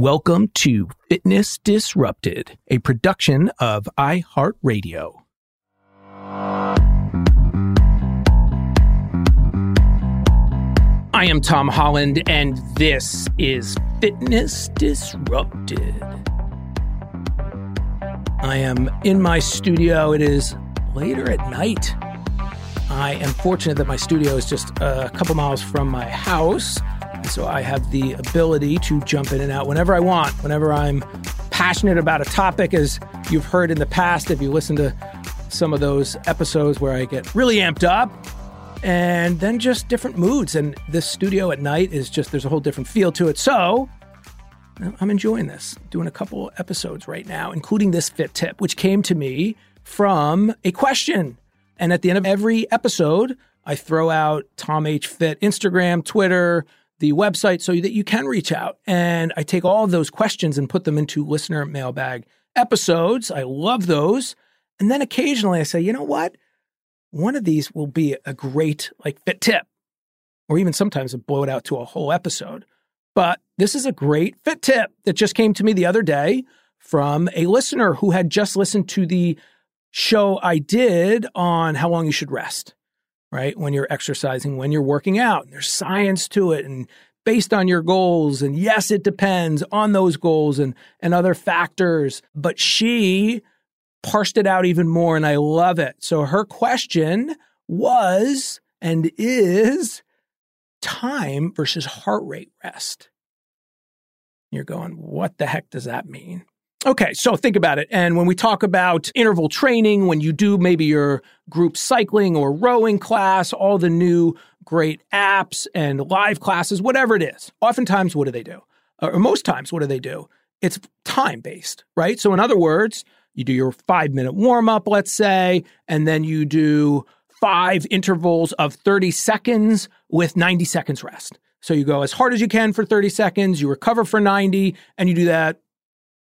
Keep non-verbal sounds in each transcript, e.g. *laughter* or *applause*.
Welcome to Fitness Disrupted, a production of iHeartRadio. I am Tom Holland, and this is Fitness Disrupted. I am in my studio. It is later at night. I am fortunate that my studio is just a couple miles from my house. So I have the ability to jump in and out whenever I want, whenever I'm passionate about a topic, as you've heard in the past, if you listen to some of those episodes where I get really amped up and then just different moods. And this studio at night is just, there's a whole different feel to it. So I'm enjoying this, doing a couple episodes right now, including this fit tip, which came to me from a question. And at the end of every episode, I throw out Tom H. Fit Instagram, Twitter, the website so that you can reach out. And I take all of those questions and put them into listener mailbag episodes. I love those. And then occasionally I say, you know what? One of these will be a great like fit tip, or even sometimes blow it out to a whole episode. But this is a great fit tip that just came to me the other day from a listener who had just listened to the show I did on how long you should rest right? When you're exercising, when you're working out. There's science to it and based on your goals. And yes, it depends on those goals and, and other factors. But she parsed it out even more, and I love it. So her question was and is time versus heart rate rest. You're going, what the heck does that mean? Okay, so think about it. And when we talk about interval training, when you do maybe your group cycling or rowing class, all the new great apps and live classes, whatever it is, oftentimes what do they do? Or most times, what do they do? It's time based, right? So, in other words, you do your five minute warm up, let's say, and then you do five intervals of 30 seconds with 90 seconds rest. So you go as hard as you can for 30 seconds, you recover for 90, and you do that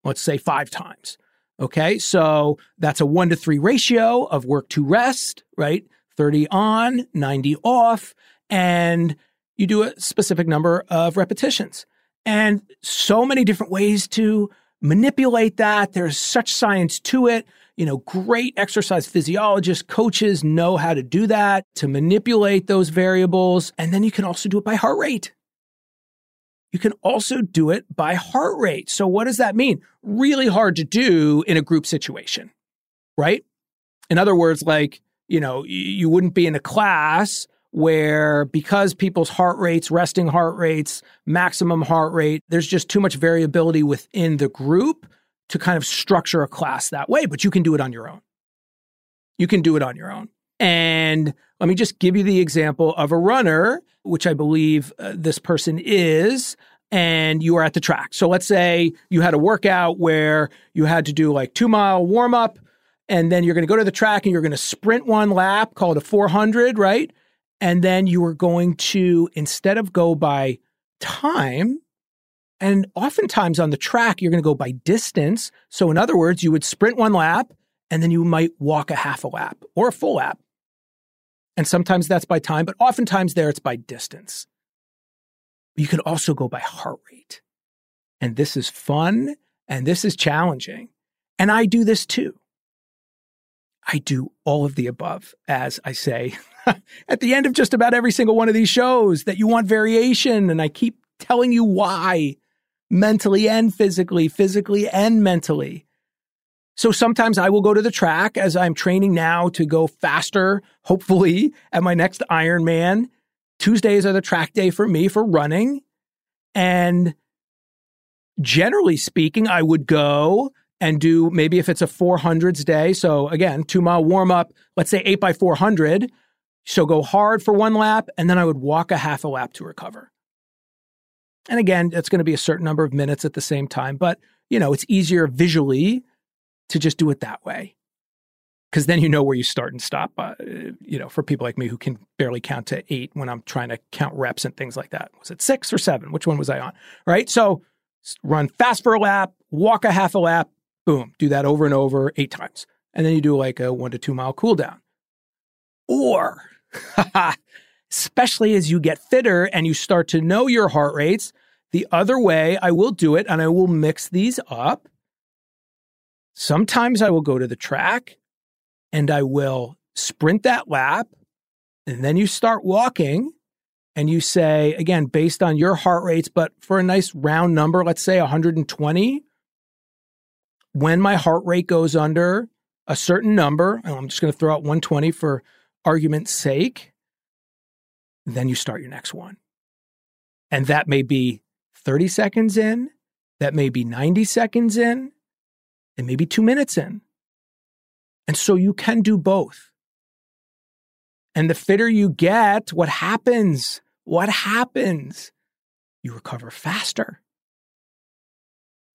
let's say five times. Okay. So that's a one to three ratio of work to rest, right? 30 on, 90 off. And you do a specific number of repetitions. And so many different ways to manipulate that. There's such science to it. You know, great exercise physiologists, coaches know how to do that, to manipulate those variables. And then you can also do it by heart rate. You can also do it by heart rate. So, what does that mean? Really hard to do in a group situation, right? In other words, like, you know, you wouldn't be in a class where because people's heart rates, resting heart rates, maximum heart rate, there's just too much variability within the group to kind of structure a class that way, but you can do it on your own. You can do it on your own. And let me just give you the example of a runner, which I believe uh, this person is, and you are at the track. So let's say you had a workout where you had to do like two mile warm up, and then you're going to go to the track and you're going to sprint one lap, call it a 400, right? And then you are going to, instead of go by time, And oftentimes on the track, you're going to go by distance. So, in other words, you would sprint one lap and then you might walk a half a lap or a full lap. And sometimes that's by time, but oftentimes there it's by distance. You can also go by heart rate. And this is fun and this is challenging. And I do this too. I do all of the above, as I say *laughs* at the end of just about every single one of these shows that you want variation. And I keep telling you why mentally and physically, physically and mentally. So sometimes I will go to the track as I'm training now to go faster, hopefully, at my next Ironman. Tuesdays are the track day for me for running. And generally speaking, I would go and do maybe if it's a 400s day. So again, two mile warm up, let's say eight by 400. So go hard for one lap, and then I would walk a half a lap to recover. And again, it's going to be a certain number of minutes at the same time, but you know, it's easier visually to just do it that way. Because then you know where you start and stop. Uh, you know, for people like me who can barely count to eight when I'm trying to count reps and things like that. Was it six or seven? Which one was I on? Right. So run fast for a lap, walk a half a lap, boom, do that over and over eight times. And then you do like a one to two mile cool down. Or, *laughs* especially as you get fitter and you start to know your heart rates, the other way I will do it and I will mix these up Sometimes I will go to the track and I will sprint that lap. And then you start walking and you say, again, based on your heart rates, but for a nice round number, let's say 120, when my heart rate goes under a certain number, I'm just going to throw out 120 for argument's sake, then you start your next one. And that may be 30 seconds in, that may be 90 seconds in, and maybe two minutes in. And so you can do both. And the fitter you get, what happens? What happens? You recover faster.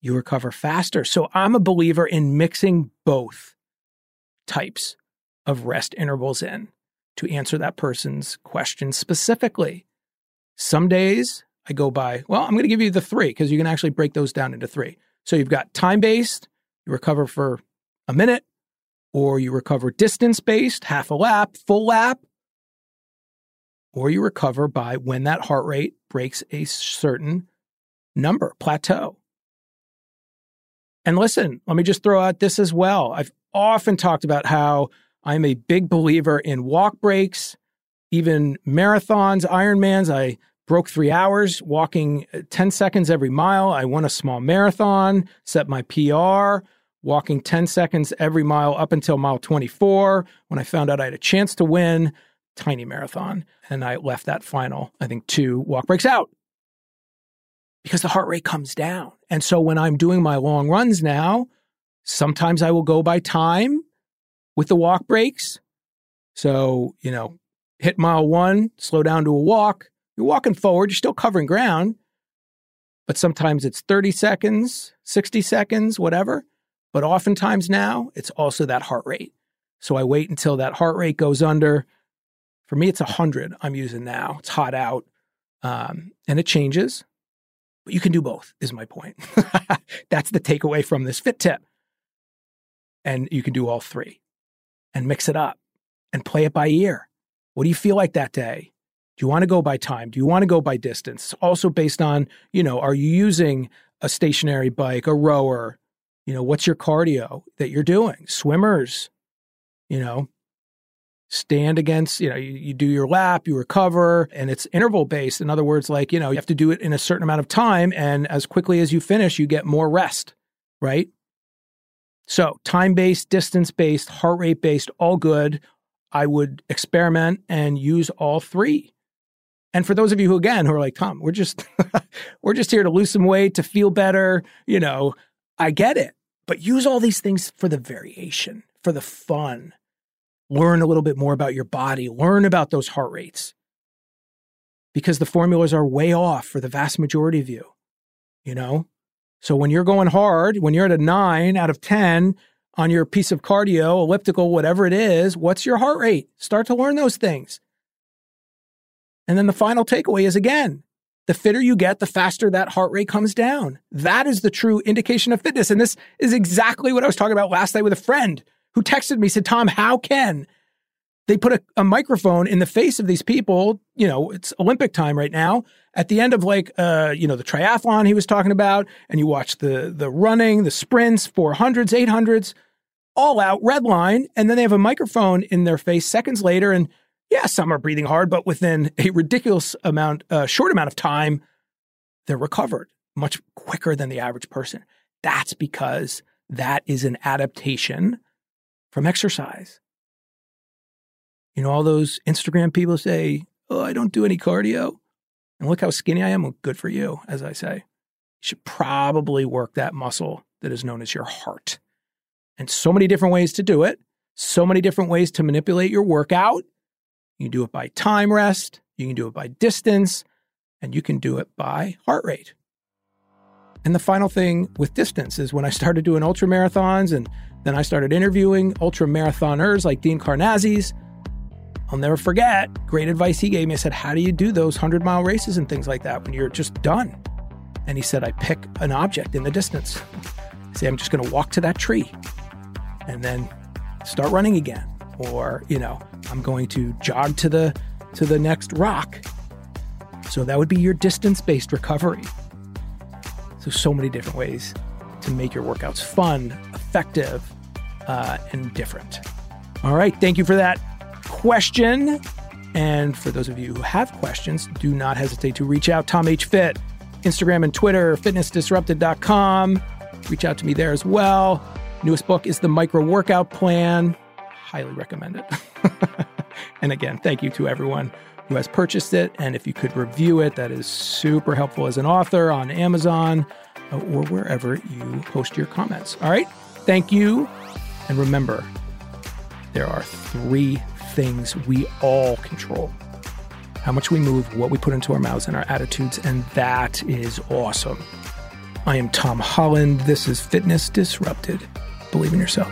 You recover faster. So I'm a believer in mixing both types of rest intervals in to answer that person's question specifically. Some days I go by, well, I'm going to give you the three because you can actually break those down into three. So you've got time based, you recover for a minute, or you recover distance based, half a lap, full lap, or you recover by when that heart rate breaks a certain number, plateau. And listen, let me just throw out this as well. I've often talked about how I'm a big believer in walk breaks, even marathons, Ironmans. I broke three hours walking uh, 10 seconds every mile. I won a small marathon, set my PR, walking 10 seconds every mile up until mile 24 when I found out I had a chance to win. Tiny marathon. And I left that final, I think, two walk breaks out because the heart rate comes down. And so when I'm doing my long runs now, sometimes I will go by time with the walk breaks. So, you know, hit mile one, slow down to a walk, you're walking forward, you're still covering ground, but sometimes it's 30 seconds, 60 seconds, whatever. But oftentimes now, it's also that heart rate. So I wait until that heart rate goes under. For me, it's 100 I'm using now. It's hot out um, and it changes, but you can do both, is my point. *laughs* That's the takeaway from this fit tip. And you can do all three and mix it up and play it by ear. What do you feel like that day? Do you want to go by time? Do you want to go by distance? Also based on, you know, are you using a stationary bike, a rower? You know, what's your cardio that you're doing? Swimmers, you know, stand against, you know, you, you do your lap, you recover, and it's interval based. In other words, like, you know, you have to do it in a certain amount of time. And as quickly as you finish, you get more rest, right? So, time based, distance based, heart rate based, all good. I would experiment and use all three. And for those of you who again who are like, Tom, we're just *laughs* we're just here to lose some weight, to feel better, you know, I get it. But use all these things for the variation, for the fun. Learn a little bit more about your body, learn about those heart rates. Because the formulas are way off for the vast majority of you, you know? So when you're going hard, when you're at a nine out of 10 on your piece of cardio, elliptical, whatever it is, what's your heart rate? Start to learn those things. And then the final takeaway is again, the fitter you get, the faster that heart rate comes down. That is the true indication of fitness. And this is exactly what I was talking about last night with a friend who texted me, said, Tom, how can they put a, a, microphone in the face of these people? You know, it's Olympic time right now. At the end of like, uh, you know, the triathlon he was talking about, and you watch the the running, the sprints, 400s, 800s, all out red line, and then they have a microphone in their face seconds later, and yeah, some are breathing hard, but within a ridiculous amount, uh, short amount of time, they're recovered much quicker than the average person. That's because that is an adaptation from exercise. You know, all those Instagram people say, Oh, I don't do any cardio. And look how skinny I am. Well, good for you, as I say. You should probably work that muscle that is known as your heart. And so many different ways to do it, so many different ways to manipulate your workout. You can do it by time rest, you can do it by distance, and you can do it by heart rate. And the final thing with distance is when I started doing ultra marathons and then I started interviewing ultra marathoners like Dean Karnazes. I'll never forget great advice he gave me. I said, How do you do those 100 mile races and things like that when you're just done? And he said, I pick an object in the distance. Say, I'm just going to walk to that tree and then start running again. Or, you know, I'm going to jog to the to the next rock. So that would be your distance-based recovery. So so many different ways to make your workouts fun, effective, uh, and different. All right, thank you for that question. And for those of you who have questions, do not hesitate to reach out. Tom H. Fit, Instagram and Twitter, fitnessdisrupted.com. Reach out to me there as well. Newest book is The Micro Workout Plan. Highly recommend it. *laughs* and again, thank you to everyone who has purchased it. And if you could review it, that is super helpful as an author on Amazon uh, or wherever you post your comments. All right. Thank you. And remember, there are three things we all control how much we move, what we put into our mouths, and our attitudes. And that is awesome. I am Tom Holland. This is Fitness Disrupted. Believe in yourself.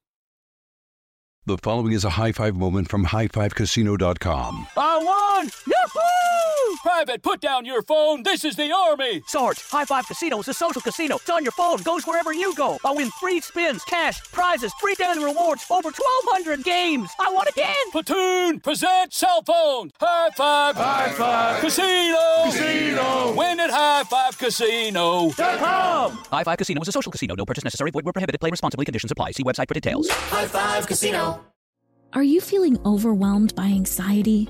The following is a high five moment from highfivecasino.com. I won! Yahoo! Private, put down your phone. This is the Army. Sarge, High Five Casino is a social casino. It's on your phone, goes wherever you go. I win free spins, cash, prizes, free daily rewards, over 1,200 games. I won again. Platoon, present cell phone. High Five. High Five. Casino. Casino. Win at highfivecasino.com. High Five Casino is a social casino. No purchase necessary. Void where prohibited. Play responsibly. Conditions apply. See website for details. High Five Casino. Are you feeling overwhelmed by anxiety,